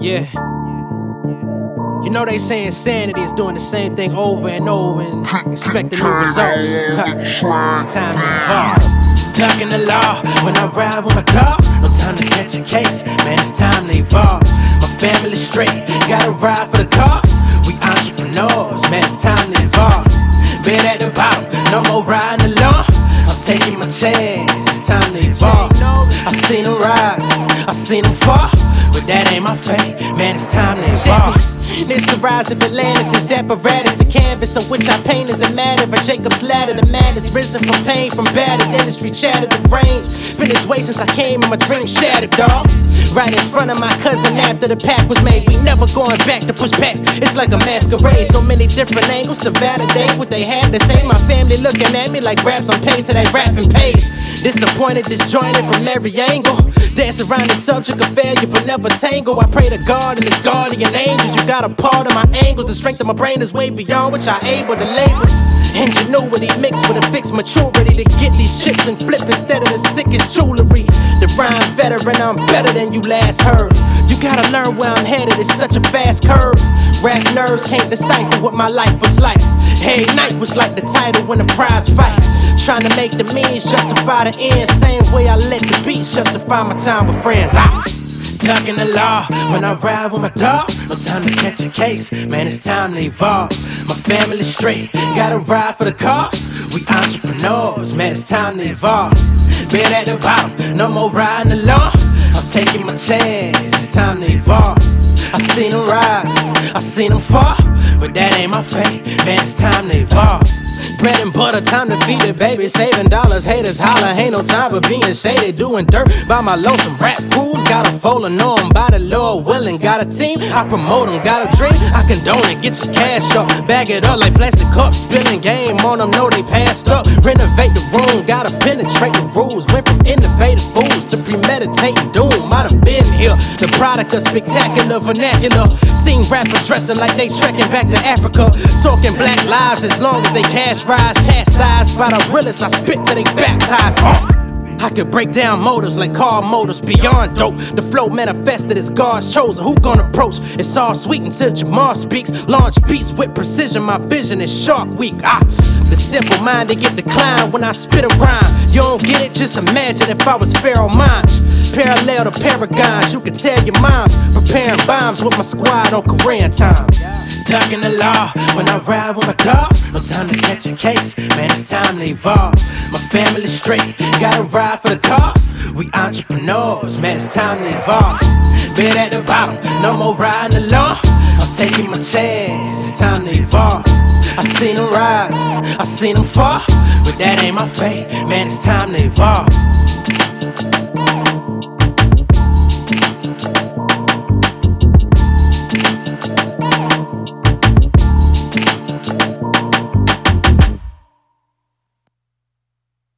Yeah. You know they say insanity is doing the same thing over and over and expecting new results. it's time to evolve. Ducking the law when I ride with my dog. No time to catch a case, man. It's time to evolve. My family straight, gotta ride for the cause. We entrepreneurs, man. It's time to evolve. Been at the bottom, no more riding alone. I'm taking my chance, it's time to evolve. Seen them fall, but that ain't my fate. Man, it's time to evolve. This the rise of Atlantis, its apparatus, the canvas on which I paint is a matter of Jacob's ladder. The man is risen from pain, from battered industry, shattered the range. Been this way since I came and my dream shattered, dog. Right in front of my cousin after the pack was made. We never going back to push backs. It's like a masquerade. So many different angles to validate what they had to say. My family looking at me like grabs on paid to that rapping page. Disappointed, disjointed from every angle. Dance around the subject of failure, but never tangle. I pray to God and His guardian angels. You got a part of my angles. The strength of my brain is way beyond what I able to label. Ingenuity mixed with a fixed maturity to get these chips and flip instead of the sickest jewelry. The rhyme veteran, I'm better than you last heard. You gotta learn where I'm headed, it's such a fast curve. Rap nerves can't decipher what my life was like. Hey, night was like the title in a prize fight. Trying to make the means justify the end. Same way I let the beats justify my time with friends. I Ducking the law when I ride with my dog. No time to catch a case, man, it's time to evolve. My family straight, gotta ride for the cause. We entrepreneurs, man, it's time to evolve. Been at the bottom, no more riding alone. I'm taking my chance, it's time to evolve. I seen them rise, I seen them fall, but that ain't my fate, man, it's time to evolve. Bread and butter, time to feed it, baby. Saving dollars, haters holler. Ain't no time for being shady. Doing dirt by my lonesome rap rules. Got a know 'em by the Lord willing. Got a team, I promote promote 'em. Got a dream, I condone it. Get your cash up, bag it up like plastic cups. Spilling game on on 'em, know they passed up. Renovate the room, gotta penetrate the rules. Went to premeditating doom. I done been here, the product of spectacular vernacular. Seen rappers dressing like they trekking back to Africa. Talking black lives as long as they cash rise. Chastised by the realest, I spit till they baptized. Uh. I could break down motives like car motors beyond dope. The flow manifested as God's chosen. Who gonna approach? It's all sweet until Jamar speaks. Launch beats with precision. My vision is shark weak. Ah, the simple mind they get declined when I spit a rhyme. You don't get it? Just imagine if I was Pharoahe Monch. Parallel to paragons, you can tell your moms. Preparing bombs with my squad on Korean time. Ducking the law when I ride with my dog. No time to catch a case, man, it's time to evolve. My family straight, gotta ride for the cause. We entrepreneurs, man, it's time to evolve. Been at the bottom, no more riding alone. I'm taking my chance, it's time to evolve. I seen them rise, I seen them fall, but that ain't my fate, man, it's time to evolve.